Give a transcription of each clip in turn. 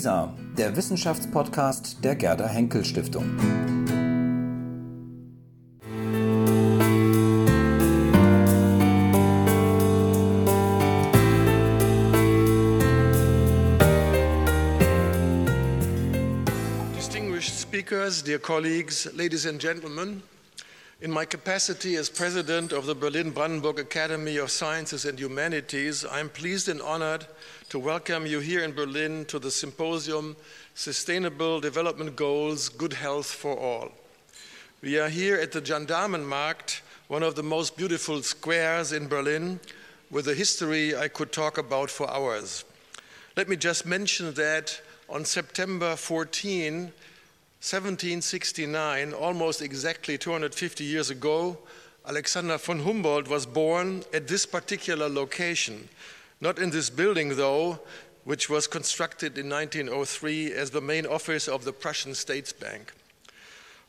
WISA, der Wissenschaftspodcast der Gerda Henkel Stiftung. Distinguished speakers, dear colleagues, ladies and gentlemen, in my capacity as president of the Berlin Brandenburg Academy of Sciences and Humanities, I am pleased and honored to welcome you here in Berlin to the symposium Sustainable Development Goals Good Health for All. We are here at the Gendarmenmarkt, one of the most beautiful squares in Berlin, with a history I could talk about for hours. Let me just mention that on September 14, 1769, almost exactly 250 years ago, Alexander von Humboldt was born at this particular location. Not in this building, though, which was constructed in 1903 as the main office of the Prussian States Bank.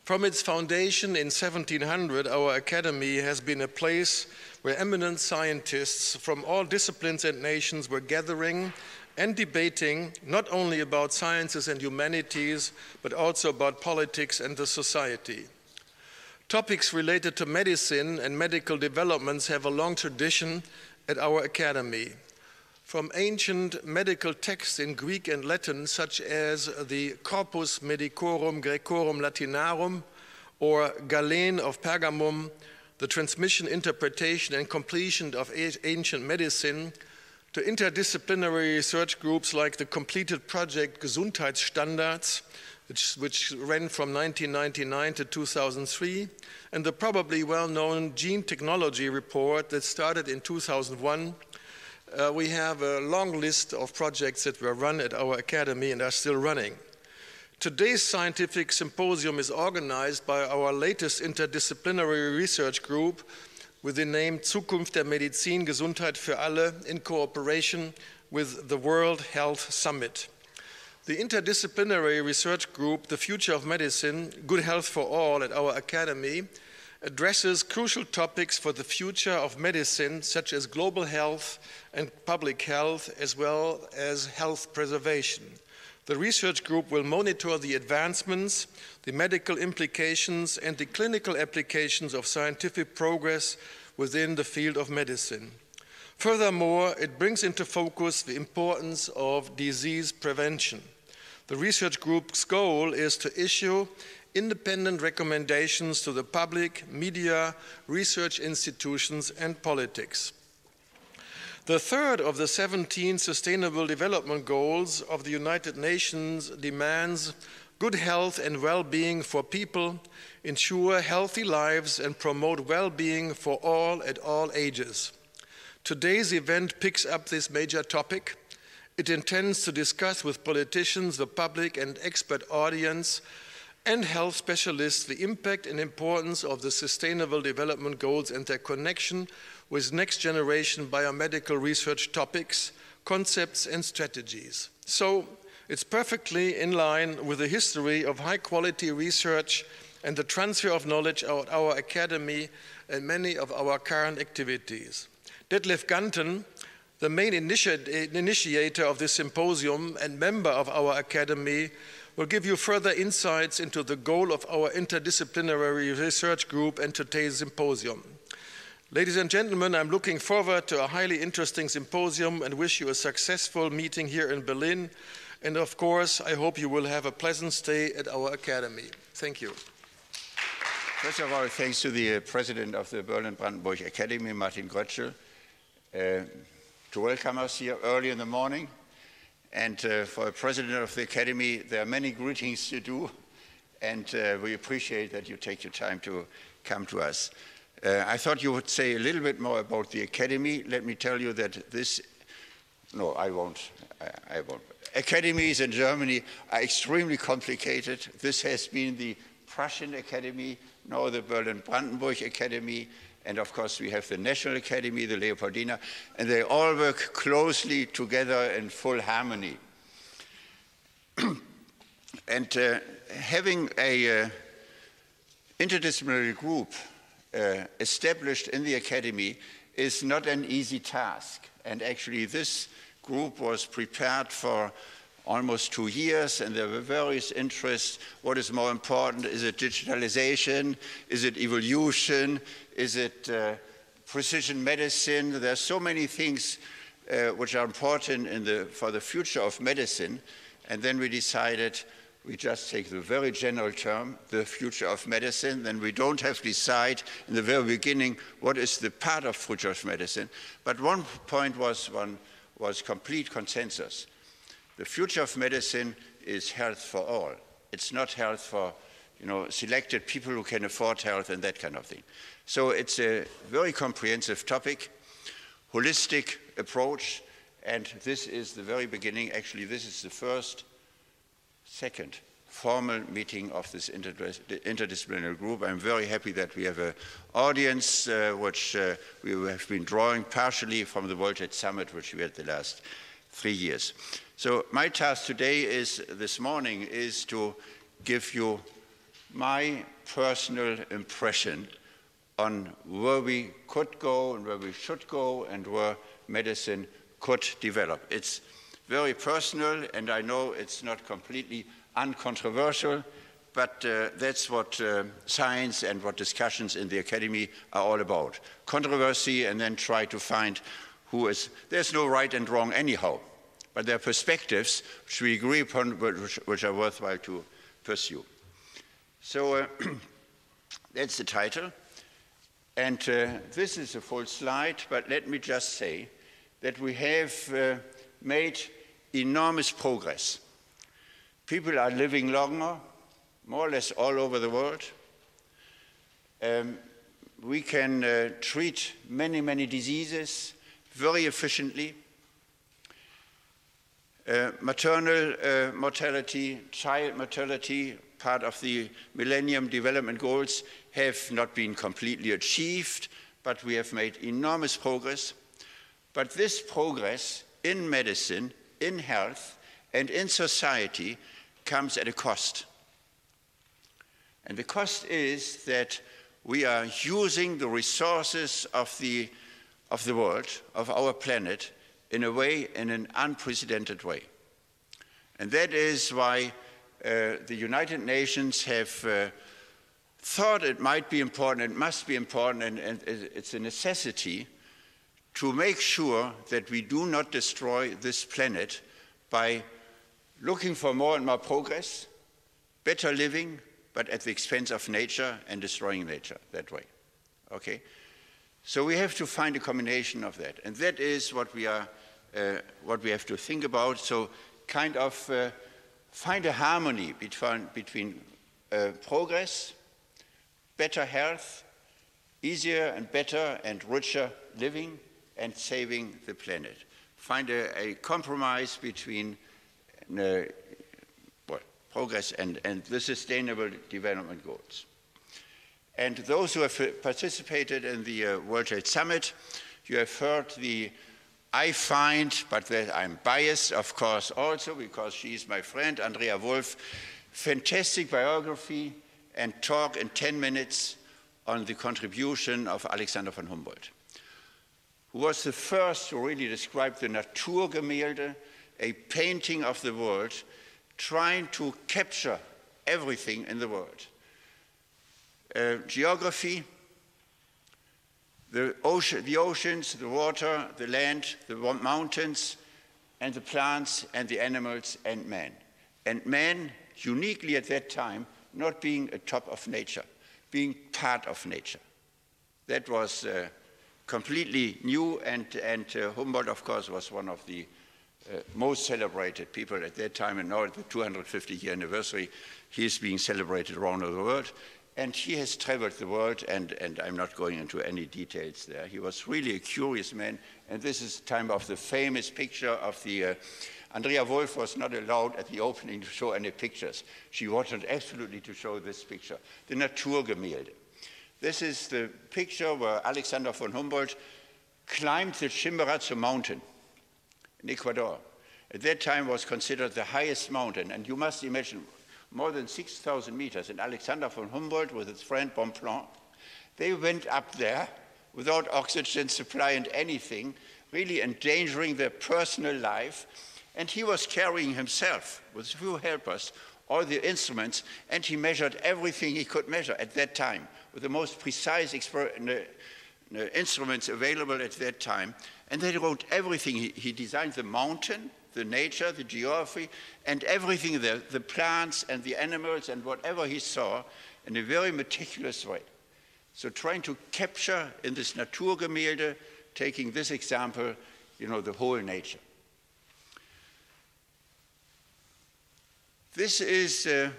From its foundation in 1700, our academy has been a place where eminent scientists from all disciplines and nations were gathering and debating not only about sciences and humanities, but also about politics and the society. Topics related to medicine and medical developments have a long tradition at our academy. From ancient medical texts in Greek and Latin, such as the Corpus Medicorum Graecorum Latinarum or Galen of Pergamum, the transmission, interpretation, and completion of ancient medicine, to interdisciplinary research groups like the completed project Gesundheitsstandards, which, which, ran from 1999 to 2003, and the probably well known Gene Technology Report that started in 2001. Uh, we have a long list of projects that were run at our academy and are still running. Today's scientific symposium is organized by our latest interdisciplinary research group with the name Zukunft der Medizin, Gesundheit für alle in cooperation with the World Health Summit. The interdisciplinary research group, The Future of Medicine, Good Health for All at our academy, addresses crucial topics for the future of medicine, such as global health and public health, as well as health preservation. The research group will monitor the advancements, the medical implications, and the clinical applications of scientific progress within the field of medicine. Furthermore, it brings into focus the importance of disease prevention. The research group's goal is to issue independent recommendations to the public, media, research institutions, and politics. The third of the 17 Sustainable Development Goals of the United Nations demands good health and well being for people, ensure healthy lives, and promote well being for all at all ages. Today's event picks up this major topic. It intends to discuss with politicians, the public, and expert audience and health specialists the impact and importance of the Sustainable Development Goals and their connection with next generation biomedical research topics, concepts, and strategies. So it's perfectly in line with the history of high quality research and the transfer of knowledge at our academy and many of our current activities. Detlev Ganten, the main initi initiator of this symposium and member of our academy, will give you further insights into the goal of our interdisciplinary research group and today's symposium. Ladies and gentlemen, I'm looking forward to a highly interesting symposium and wish you a successful meeting here in Berlin. And of course, I hope you will have a pleasant stay at our academy. Thank you. First of all, thanks to the uh, president of the Berlin Brandenburg Academy, Martin Grötschel, uh, to welcome us here early in the morning. And uh, for a president of the Academy, there are many greetings to do, and uh, we appreciate that you take your time to come to us. Uh, I thought you would say a little bit more about the Academy. Let me tell you that this, no, I won't. I, I won't. Academies in Germany are extremely complicated. This has been the Prussian Academy, now the Berlin Brandenburg Academy, and of course we have the National Academy, the Leopoldina, and they all work closely together in full harmony. and uh, having a uh, interdisciplinary group uh, established in the academy is not an easy task. And actually, this group was prepared for almost two years, and there were various interests. What is more important? Is it digitalization? Is it evolution? Is it uh, precision medicine? There are so many things uh, which are important the, for the future of medicine. And then we decided we just take the very general term, the future of medicine, then we don't have to decide in the very beginning what is the part of future of medicine. But one point was, one, was complete consensus. The future of medicine is health for all. It's not health for you know, selected people who can afford health and that kind of thing. So it's a very comprehensive topic, holistic approach, and this is the very beginning. Actually, this is the first second formal meeting of this interdisciplinary group. I'm very happy that we have an audience uh, which uh, we have been drawing partially from the World Health Summit, which we had the last three years. So my task today is, this morning, is to give you my personal impression on where we could go and where we should go and where medicine could develop. It's very personal, and I know it's not completely uncontroversial, but uh, that's what uh, science and what discussions in the academy are all about. Controversy and then try to find who is, there's no right and wrong anyhow, but there are perspectives which we agree upon, which, which are worthwhile to pursue. So uh, that's the title. And uh, this is a full slide, but let me just say that we have uh, made enormous progress. People are living longer, more or less all over the world. Um, we can uh, treat many, many diseases very efficiently. Uh, maternal uh, mortality, child mortality, part of the Millennium Development Goals, have not been completely achieved, but we have made enormous progress. But this progress in medicine in health and in society comes at a cost. And the cost is that we are using the resources of the, of the world, of our planet, in a way, in an unprecedented way. And that is why uh, the United Nations have uh, thought it might be important, it must be important, and, and it's a necessity to make sure that we do not destroy this planet by looking for more and more progress, better living, but at the expense of nature and destroying nature that way. Okay? So we have to find a combination of that. And that is what we, are, uh, what we have to think about. So kind of uh, find a harmony between, between uh, progress, better health, easier and better and richer living, and saving the planet. Find a, a compromise between uh, progress and, and the sustainable development goals. And those who have participated in the uh, World Health Summit, you have heard the, I find, but that I'm biased, of course, also, because she is my friend, Andrea Wulf, fantastic biography and talk in 10 minutes on the contribution of Alexander von Humboldt who was the first to really describe the Naturgemälde, a painting of the world, trying to capture everything in the world. Uh, geography, the, ocean, the oceans, the water, the land, the mountains, and the plants and the animals and man. And man, uniquely at that time, not being a top of nature, being part of nature. That was uh, completely new, and, and uh, Humboldt, of course, was one of the uh, most celebrated people at that time, and now at the 250 year anniversary, he is being celebrated around the world. And he has traveled the world, and, and I'm not going into any details there. He was really a curious man, and this is the time of the famous picture of the. Uh, Andrea Wulf was not allowed at the opening to show any pictures. She wanted absolutely to show this picture, the Naturgemälde. This is the picture where Alexander von Humboldt climbed the Chimborazo mountain in Ecuador. At that time was considered the highest mountain, and you must imagine more than 6,000 meters. And Alexander von Humboldt with his friend Bonpland, they went up there without oxygen supply and anything, really endangering their personal life. And he was carrying himself, with few helpers, all the instruments, and he measured everything he could measure at that time with the most precise instruments available at that time. And they wrote everything. He, he designed the mountain, the nature, the geography, and everything there, the plants and the animals and whatever he saw in a very meticulous way. So trying to capture in this Naturgemälde, taking this example, you know, the whole nature. This is uh,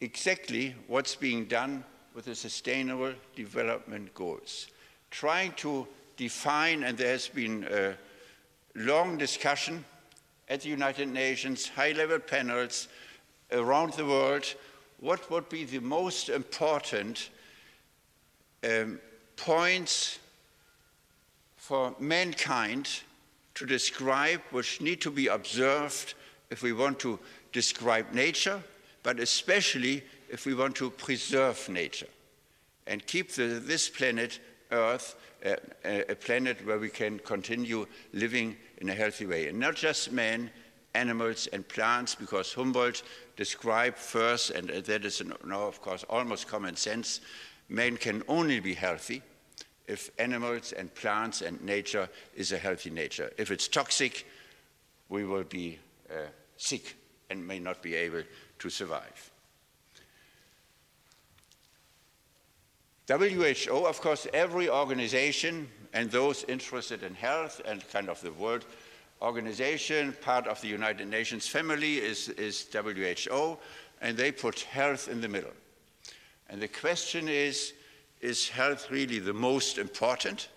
exactly what's being done with the Sustainable Development Goals, trying to define, and there has been a long discussion at the United Nations, high-level panels around the world, what would be the most important um, points for mankind to describe which need to be observed if we want to describe nature, but especially if we want to preserve nature and keep the, this planet, Earth, uh, a planet where we can continue living in a healthy way. And not just man, animals and plants, because Humboldt described first, and that is now, of course, almost common sense, man can only be healthy if animals and plants and nature is a healthy nature. If it's toxic, we will be uh, sick and may not be able to survive. WHO, of course, every organization and those interested in health and kind of the world organization, part of the United Nations family is, is WHO, and they put health in the middle. And the question is, is health really the most important?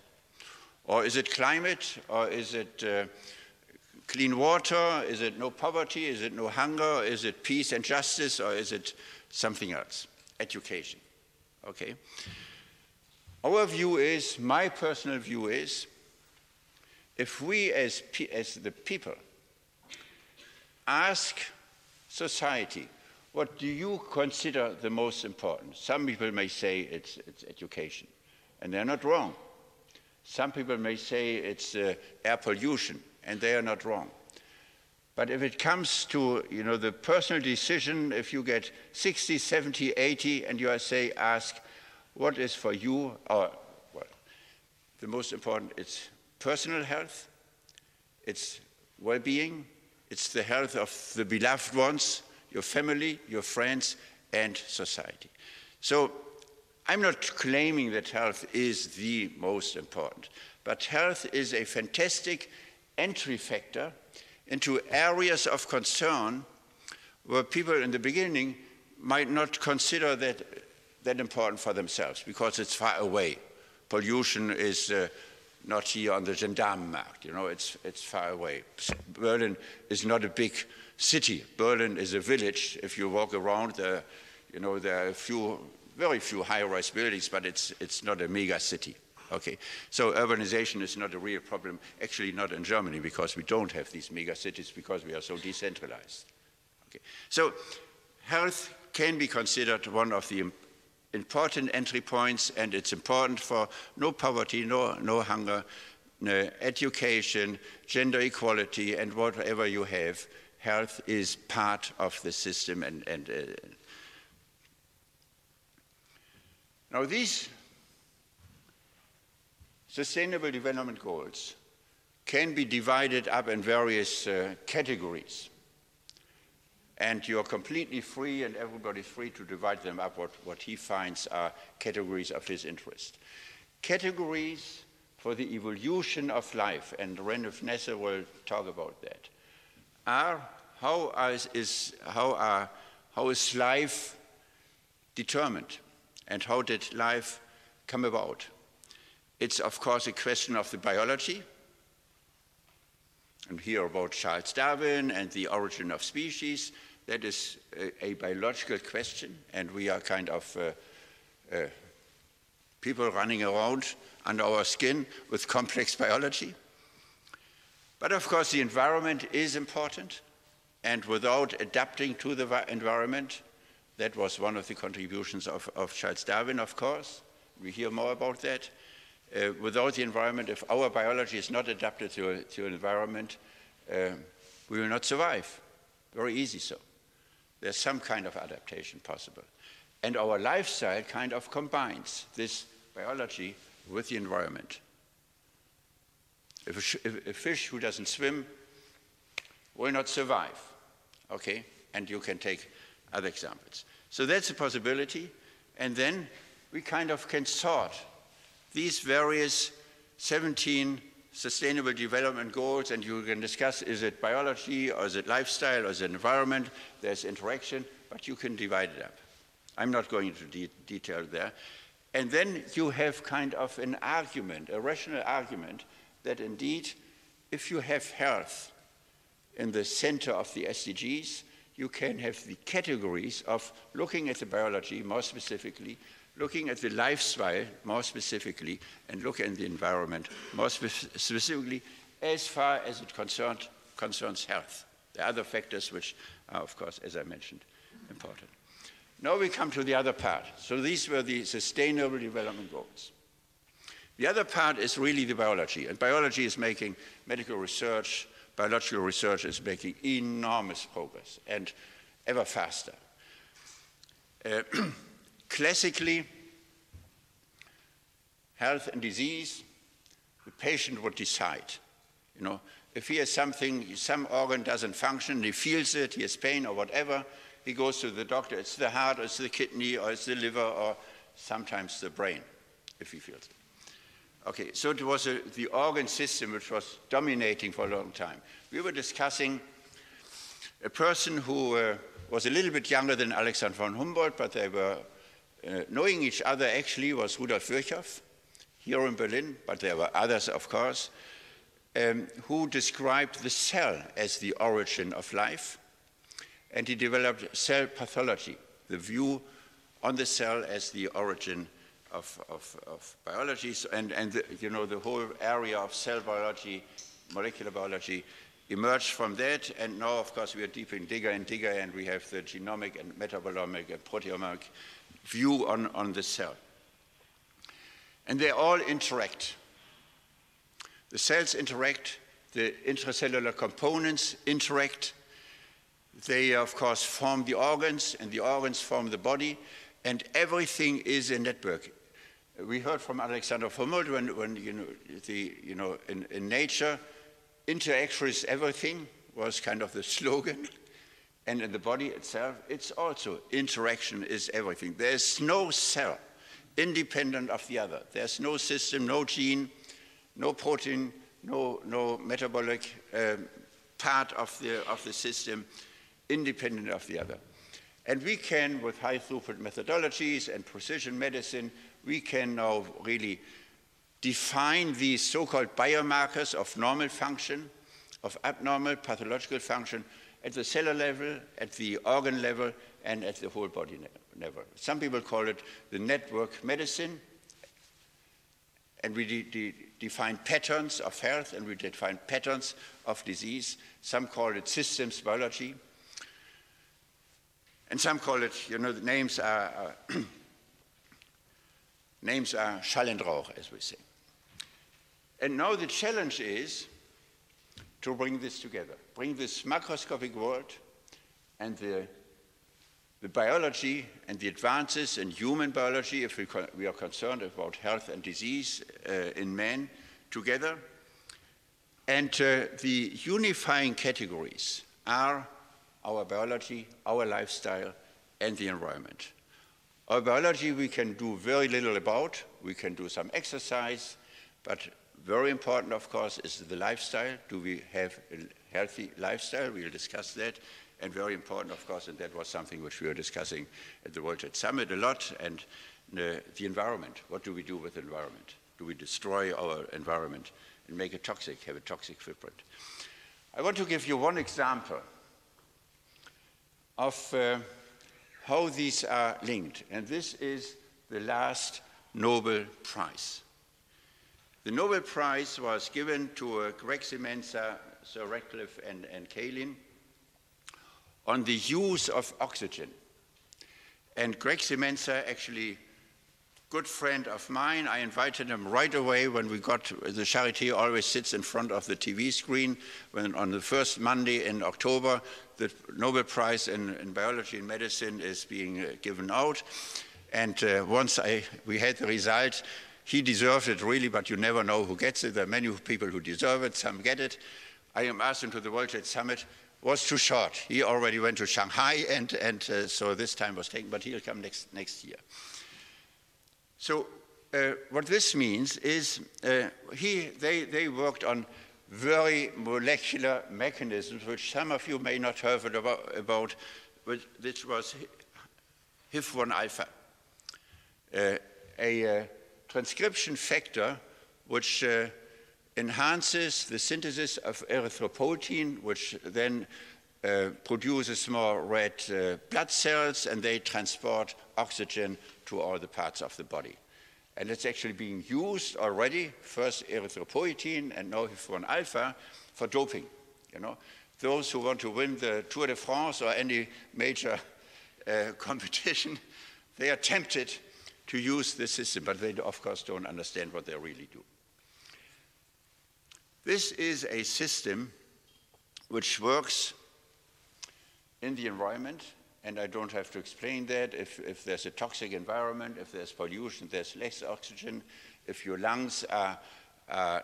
Or is it climate? Or is it uh, clean water? Is it no poverty? Is it no hunger? Is it peace and justice? Or is it something else? Education. Okay? Our view is, my personal view is, if we as, as the people ask society, what do you consider the most important? Some people may say it's, it's education, and they're not wrong. Some people may say it's uh, air pollution, and they are not wrong. But if it comes to you know, the personal decision, if you get 60, 70, 80, and you say, ask, what is for you, or well, the most important, it's personal health, it's well-being, it's the health of the beloved ones, your family, your friends, and society. So I'm not claiming that health is the most important, but health is a fantastic entry factor into areas of concern where people in the beginning might not consider that that important for themselves because it's far away. Pollution is uh, not here on the Gendarmenmarkt, you know, it's, it's far away. Berlin is not a big city. Berlin is a village. If you walk around, there, you know, there are a few, very few high-rise buildings, but it's, it's not a mega city. Okay, so urbanization is not a real problem, actually not in Germany because we don't have these mega cities because we are so decentralized. Okay, so health can be considered one of the important entry points and it's important for no poverty, no, no hunger, no education, gender equality and whatever you have health is part of the system. And, and uh, now these sustainable development goals can be divided up in various uh, categories. And you're completely free, and everybody's free to divide them up what, what he finds are categories of his interest. Categories for the evolution of life, and Randolph Nesse will talk about that are how is, how, are, how is life determined and how did life come about? It's of course a question of the biology and here about Charles Darwin and the origin of species. That is a, a biological question and we are kind of uh, uh, people running around under our skin with complex biology. But of course, the environment is important, and without adapting to the environment, that was one of the contributions of, of Charles Darwin, of course. We hear more about that. Uh, without the environment, if our biology is not adapted to, to an environment, uh, we will not survive. Very easy so. There's some kind of adaptation possible. And our lifestyle kind of combines this biology with the environment. If a, a, fish who doesn't swim will not survive, okay? And you can take other examples. So that's a possibility. And then we kind of can sort these various 17 sustainable development goals and you can discuss is it biology or is it lifestyle or is it environment? There's interaction but you can divide it up. I'm not going into de detail there. And then you have kind of an argument a rational argument that indeed if you have health in the center of the sdgs you can have the categories of looking at the biology more specifically looking at the lifestyle more specifically and look at the environment more spe specifically as far as it concerned, concerns health. The other factors which are, of course, as I mentioned, important. Now we come to the other part. So these were the sustainable development goals. The other part is really the biology, and biology is making medical research, biological research is making enormous progress and ever faster. Uh, Classically, health and disease, the patient would decide. You know, if he has something, some organ doesn't function, he feels it, he has pain or whatever, he goes to the doctor. It's the heart, or it's the kidney, or it's the liver, or sometimes the brain, if he feels it. Okay, so it was a, the organ system which was dominating for a long time. We were discussing a person who uh, was a little bit younger than Alexander von Humboldt, but they were uh, knowing each other actually was Rudolf Virchow here in Berlin, but there were others, of course, um, who described the cell as the origin of life. And he developed cell pathology, the view on the cell as the origin of, of, of biology. And, and the, you know, the whole area of cell biology, molecular biology, emerged from that. And now, of course, we are deep in digger and digger, and we have the genomic and metabolomic and proteomic view on, on the cell. And they all interact. The cells interact, the intracellular components interact. They, of course, form the organs, and the organs form the body, and everything is a network. We heard from Alexander von Humboldt when, when you know, the, you know in, in nature, interaction is everything was kind of the slogan. And in the body itself, it's also interaction is everything. There's no cell independent of the other. There's no system, no gene, no protein, no, no metabolic um, part of the, of the system independent of the other. And we can, with high throughput methodologies and precision medicine, we can now really define these so-called biomarkers of normal function, of abnormal pathological function, at the cellular level, at the organ level, and at the whole body level. Some people call it the network medicine, and we de de define patterns of health and we define patterns of disease. Some call it systems biology, and some call it, you know, the names are, uh, names are Schall and Rauch, as we say. And now the challenge is to bring this together, bring this macroscopic world and the, the biology and the advances in human biology, if we, we are concerned about health and disease uh, in man, together. And uh, the unifying categories are our biology, our lifestyle, and the environment. Our biology we can do very little about. We can do some exercise, but very important, of course, is the lifestyle. Do we have a healthy lifestyle? We'll discuss that. And very important, of course, and that was something which we were discussing at the World Health Summit a lot, and uh, the environment. What do we do with the environment? Do we destroy our environment and make it toxic, have a toxic footprint? I want to give you one example of uh, how these are linked, and this is the last Nobel Prize. The Nobel Prize was given to uh, Greg Semenza, Sir Ratcliffe, and, and Kaelin on the use of oxygen. And Greg Semenza actually good friend of mine. I invited him right away when we got the Charité always sits in front of the TV screen when on the first Monday in October the Nobel Prize in, in Biology and Medicine is being uh, given out. And uh, once I, we had the result, he deserved it really, but you never know who gets it. There are many people who deserve it, some get it. I am asked him to the World Health Summit, was too short. He already went to Shanghai, and, and uh, so this time was taken, but he'll come next, next year. So uh, what this means is uh, he, they, they worked on very molecular mechanisms, which some of you may not have heard about, about which was HIF1 alpha, uh, a uh, transcription factor which uh, enhances the synthesis of erythropoietin, which then produces more red uh, blood cells and they transport oxygen to all the parts of the body. And it's actually being used already, first erythropoietin and now HIF1 alpha, for doping. You know, those who want to win the Tour de France or any major uh, competition, they are tempted to use this system, but they, of course, don't understand what they really do. This is a system which works in the environment, and I don't have to explain that. If, if there's a toxic environment, if there's pollution, there's less oxygen. If your lungs are, uh,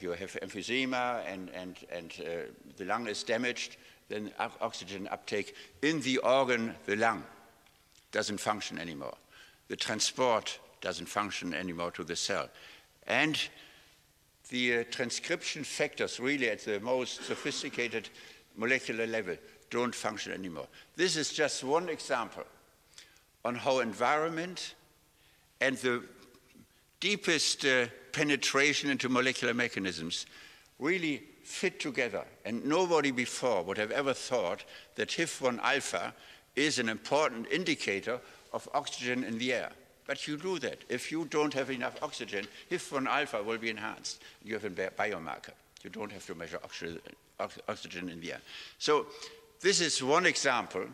you have emphysema and, and, and uh, the lung is damaged, then oxygen uptake in the organ, the lung, doesn't function anymore. The transport doesn't function anymore to the cell. And the uh, transcription factors, really at the most sophisticated molecular level, don't function anymore. This is just one example on how environment and the deepest uh, penetration into molecular mechanisms really fit together. And nobody before would have ever thought that HIF1 alpha is an important indicator of oxygen in the air. But you do that. If you don't have enough oxygen, HIF1 alpha will be enhanced. You have a biomarker. You don't have to measure oxygen in the air. So this is one example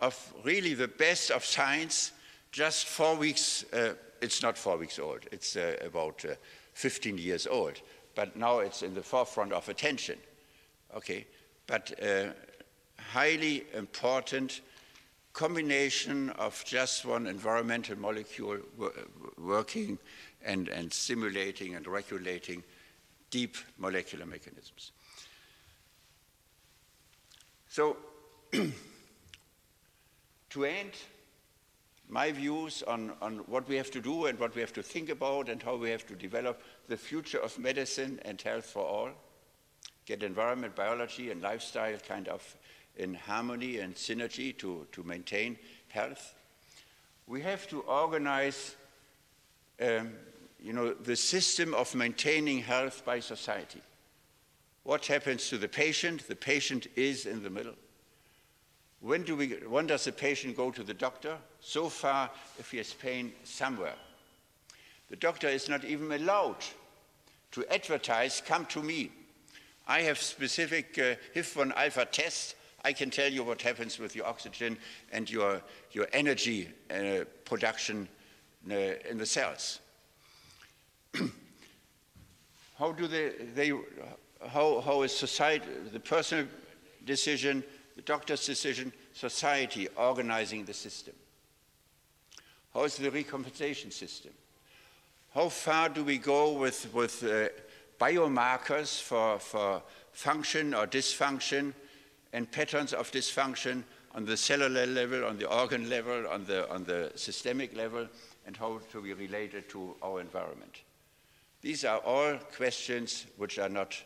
of really the best of science, just four weeks, uh, it's not four weeks old, it's uh, about uh, 15 years old, but now it's in the forefront of attention. Okay, but uh, highly important combination of just one environmental molecule working and, and stimulating and regulating deep molecular mechanisms. So, to end, my views on, on what we have to do and what we have to think about and how we have to develop the future of medicine and health for all, get environment, biology, and lifestyle kind of in harmony and synergy to, to maintain health. We have to organize um, you know, the system of maintaining health by society. What happens to the patient? The patient is in the middle. When, do we, when does the patient go to the doctor? So far, if he has pain somewhere. The doctor is not even allowed to advertise, come to me. I have specific uh, HIF1 alpha tests I can tell you what happens with your oxygen and your, your energy uh, production uh, in the cells. how do they, they how, how is society, the personal decision, the doctor's decision, society organizing the system? How is the recompensation system? How far do we go with, with uh, biomarkers for, for function or dysfunction and patterns of dysfunction on the cellular level, on the organ level, on the, on the systemic level, and how to be related to our environment. These are all questions which are not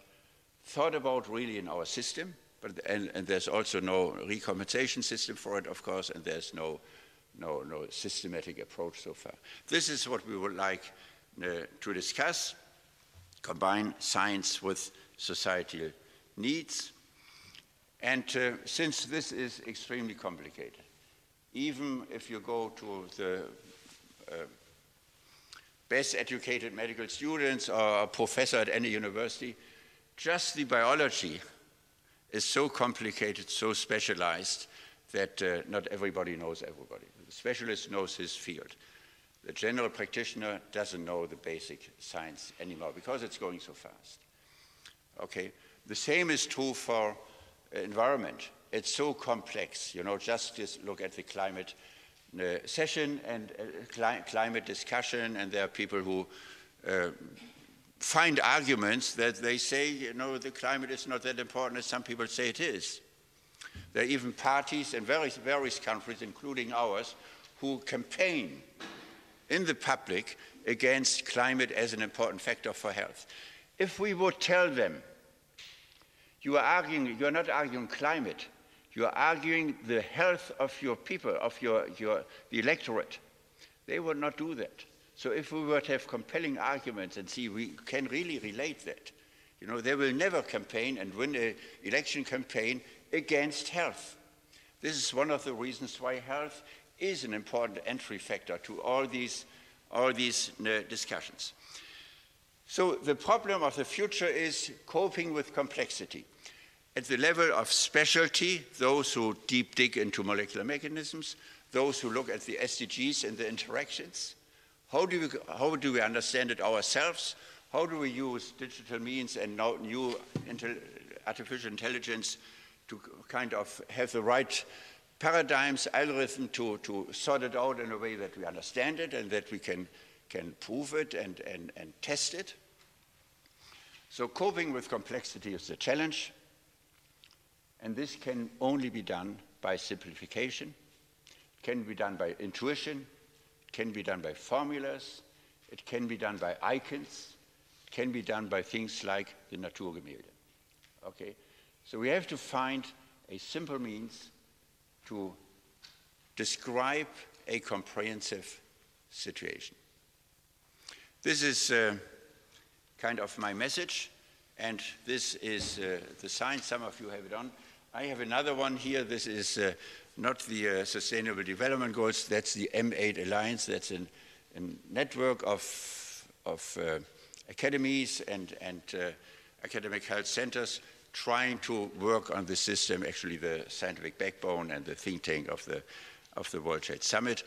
thought about really in our system, but, and, and there's also no recompensation system for it, of course, and there's no, no, no systematic approach so far. This is what we would like uh, to discuss, combine science with societal needs. And uh, since this is extremely complicated, even if you go to the uh, best educated medical students or a professor at any university, just the biology is so complicated, so specialized, that uh, not everybody knows everybody. The specialist knows his field. The general practitioner doesn't know the basic science anymore because it's going so fast. Okay, the same is true for uh, environment. It's so complex, you know, just, look at the climate uh, session and uh, cli climate discussion, and there are people who uh, find arguments that they say, you know, the climate is not that important as some people say it is. There are even parties in various, various countries, including ours, who campaign in the public against climate as an important factor for health. If we would tell them, you are arguing, you are not arguing climate, you are arguing the health of your people, of your, your the electorate, they would not do that. So if we were to have compelling arguments and see we can really relate that, you know, they will never campaign and win an election campaign against health. This is one of the reasons why health is an important entry factor to all these, all these uh, discussions. So the problem of the future is coping with complexity. At the level of specialty, those who deep dig into molecular mechanisms, those who look at the SDGs and the interactions, how do we, how do we understand it ourselves? How do we use digital means and new artificial intelligence to kind of have the right paradigms, algorithm to, to sort it out in a way that we understand it and that we can, can prove it and, and, and test it. So coping with complexity is a challenge, and this can only be done by simplification, can be done by intuition, can be done by formulas, it can be done by icons, it can be done by things like the Naturgemälde. Okay? So we have to find a simple means to describe a comprehensive situation. This is uh, kind of my message, and this is uh, the sign. Some of you have it on. I have another one here. This is uh, not the uh, Sustainable Development Goals, that's the M8 Alliance. That's a network of, of uh, academies and, and uh, academic health centers trying to work on the system, actually the scientific backbone and the think tank of the, of the World Health Summit.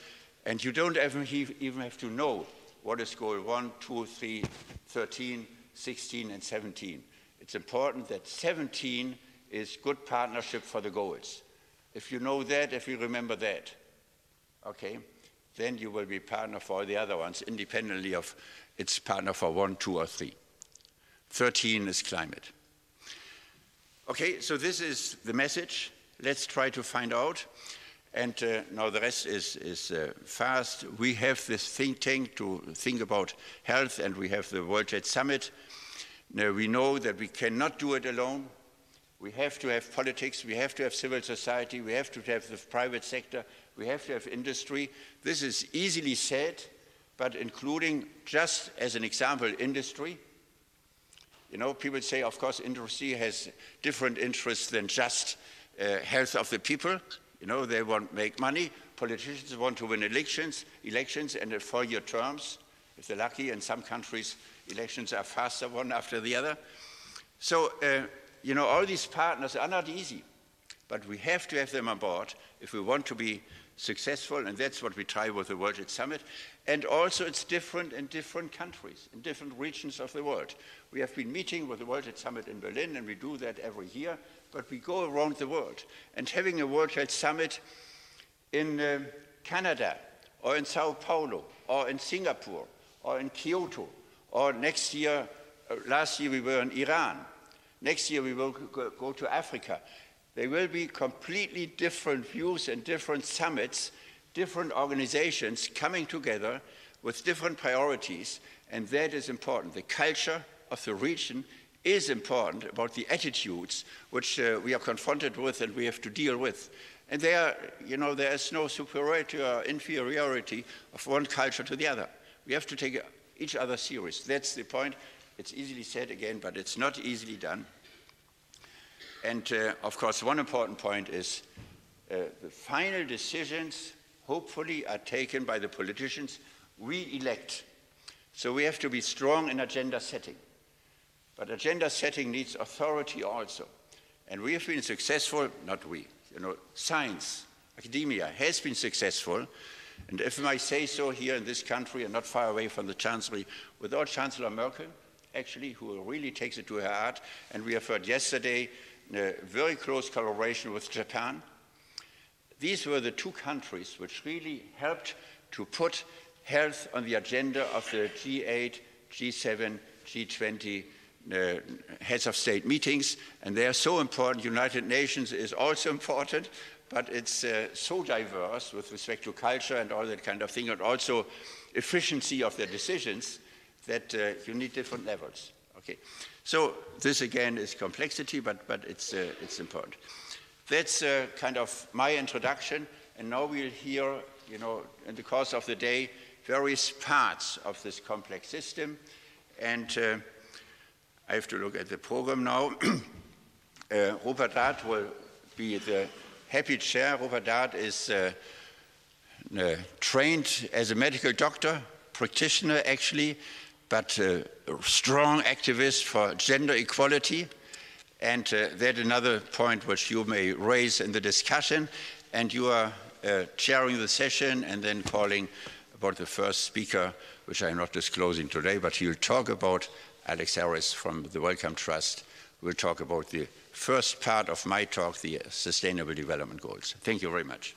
And you don't even, even have to know what is goal 1, 2, 3, 13, 16, and 17. It's important that 17 is good partnership for the goals. If you know that, if you remember that, okay, then you will be partner for the other ones, independently of its partner for one, two, or three. 13 is climate. Okay, so this is the message. Let's try to find out. And uh, now the rest is, is uh, fast. We have this think tank to think about health, and we have the World Health Summit. Now we know that we cannot do it alone. We have to have politics, we have to have civil society, we have to have the private sector, we have to have industry. This is easily said, but including, just as an example, industry, you know, people say, of course, industry has different interests than just uh, health of the people. You know, they want to make money. Politicians want to win elections, elections and four-year terms, if they're lucky. In some countries, elections are faster one after the other. So, uh, you know, all these partners are not easy, but we have to have them on board if we want to be successful, and that's what we try with the World Health Summit. And also, it's different in different countries, in different regions of the world. We have been meeting with the World Health Summit in Berlin, and we do that every year, but we go around the world. And having a World Health Summit in uh, Canada, or in Sao Paulo, or in Singapore, or in Kyoto, or next year, uh, last year we were in Iran, next year we will go, to Africa. There will be completely different views and different summits, different organizations coming together with different priorities, and that is important. The culture of the region is important about the attitudes which uh, we are confronted with and we have to deal with. And there, you know, there is no superiority or inferiority of one culture to the other. We have to take each other serious. That's the point. It's easily said again, but it's not easily done. And uh, of course, one important point is uh, the final decisions, hopefully, are taken by the politicians we elect. So we have to be strong in agenda setting. But agenda setting needs authority also. And we have been successful, not we, you know, science, academia has been successful And if I say so, here in this country and not far away from the Chancellery, without Chancellor Merkel, actually, who really takes it to her heart, and we have heard yesterday a very close collaboration with Japan. These were the two countries which really helped to put health on the agenda of the G8, G7, G20 uh, heads of state meetings, and they are so important. United Nations is also important, but it's uh, so diverse with respect to culture and all that kind of thing, and also efficiency of their decisions that uh, you need different levels. Okay, so this again is complexity, but but it's uh, it's important. That's uh, kind of my introduction, and now we'll hear, you know, in the course of the day, various parts of this complex system, and uh, I have to look at the program now. uh, Roopa Dhatt will be the happy chair. Roopa Dhatt is uh, uh, trained as a medical doctor, practitioner actually, but a strong activist for gender equality. And uh, that's another point which you may raise in the discussion. And you are uh, chairing the session and then calling about the first speaker, which I'm not disclosing today, but he'll talk about Alex Harris from the Wellcome Trust We will talk about the first part of my talk, the Sustainable Development Goals. Thank you very much.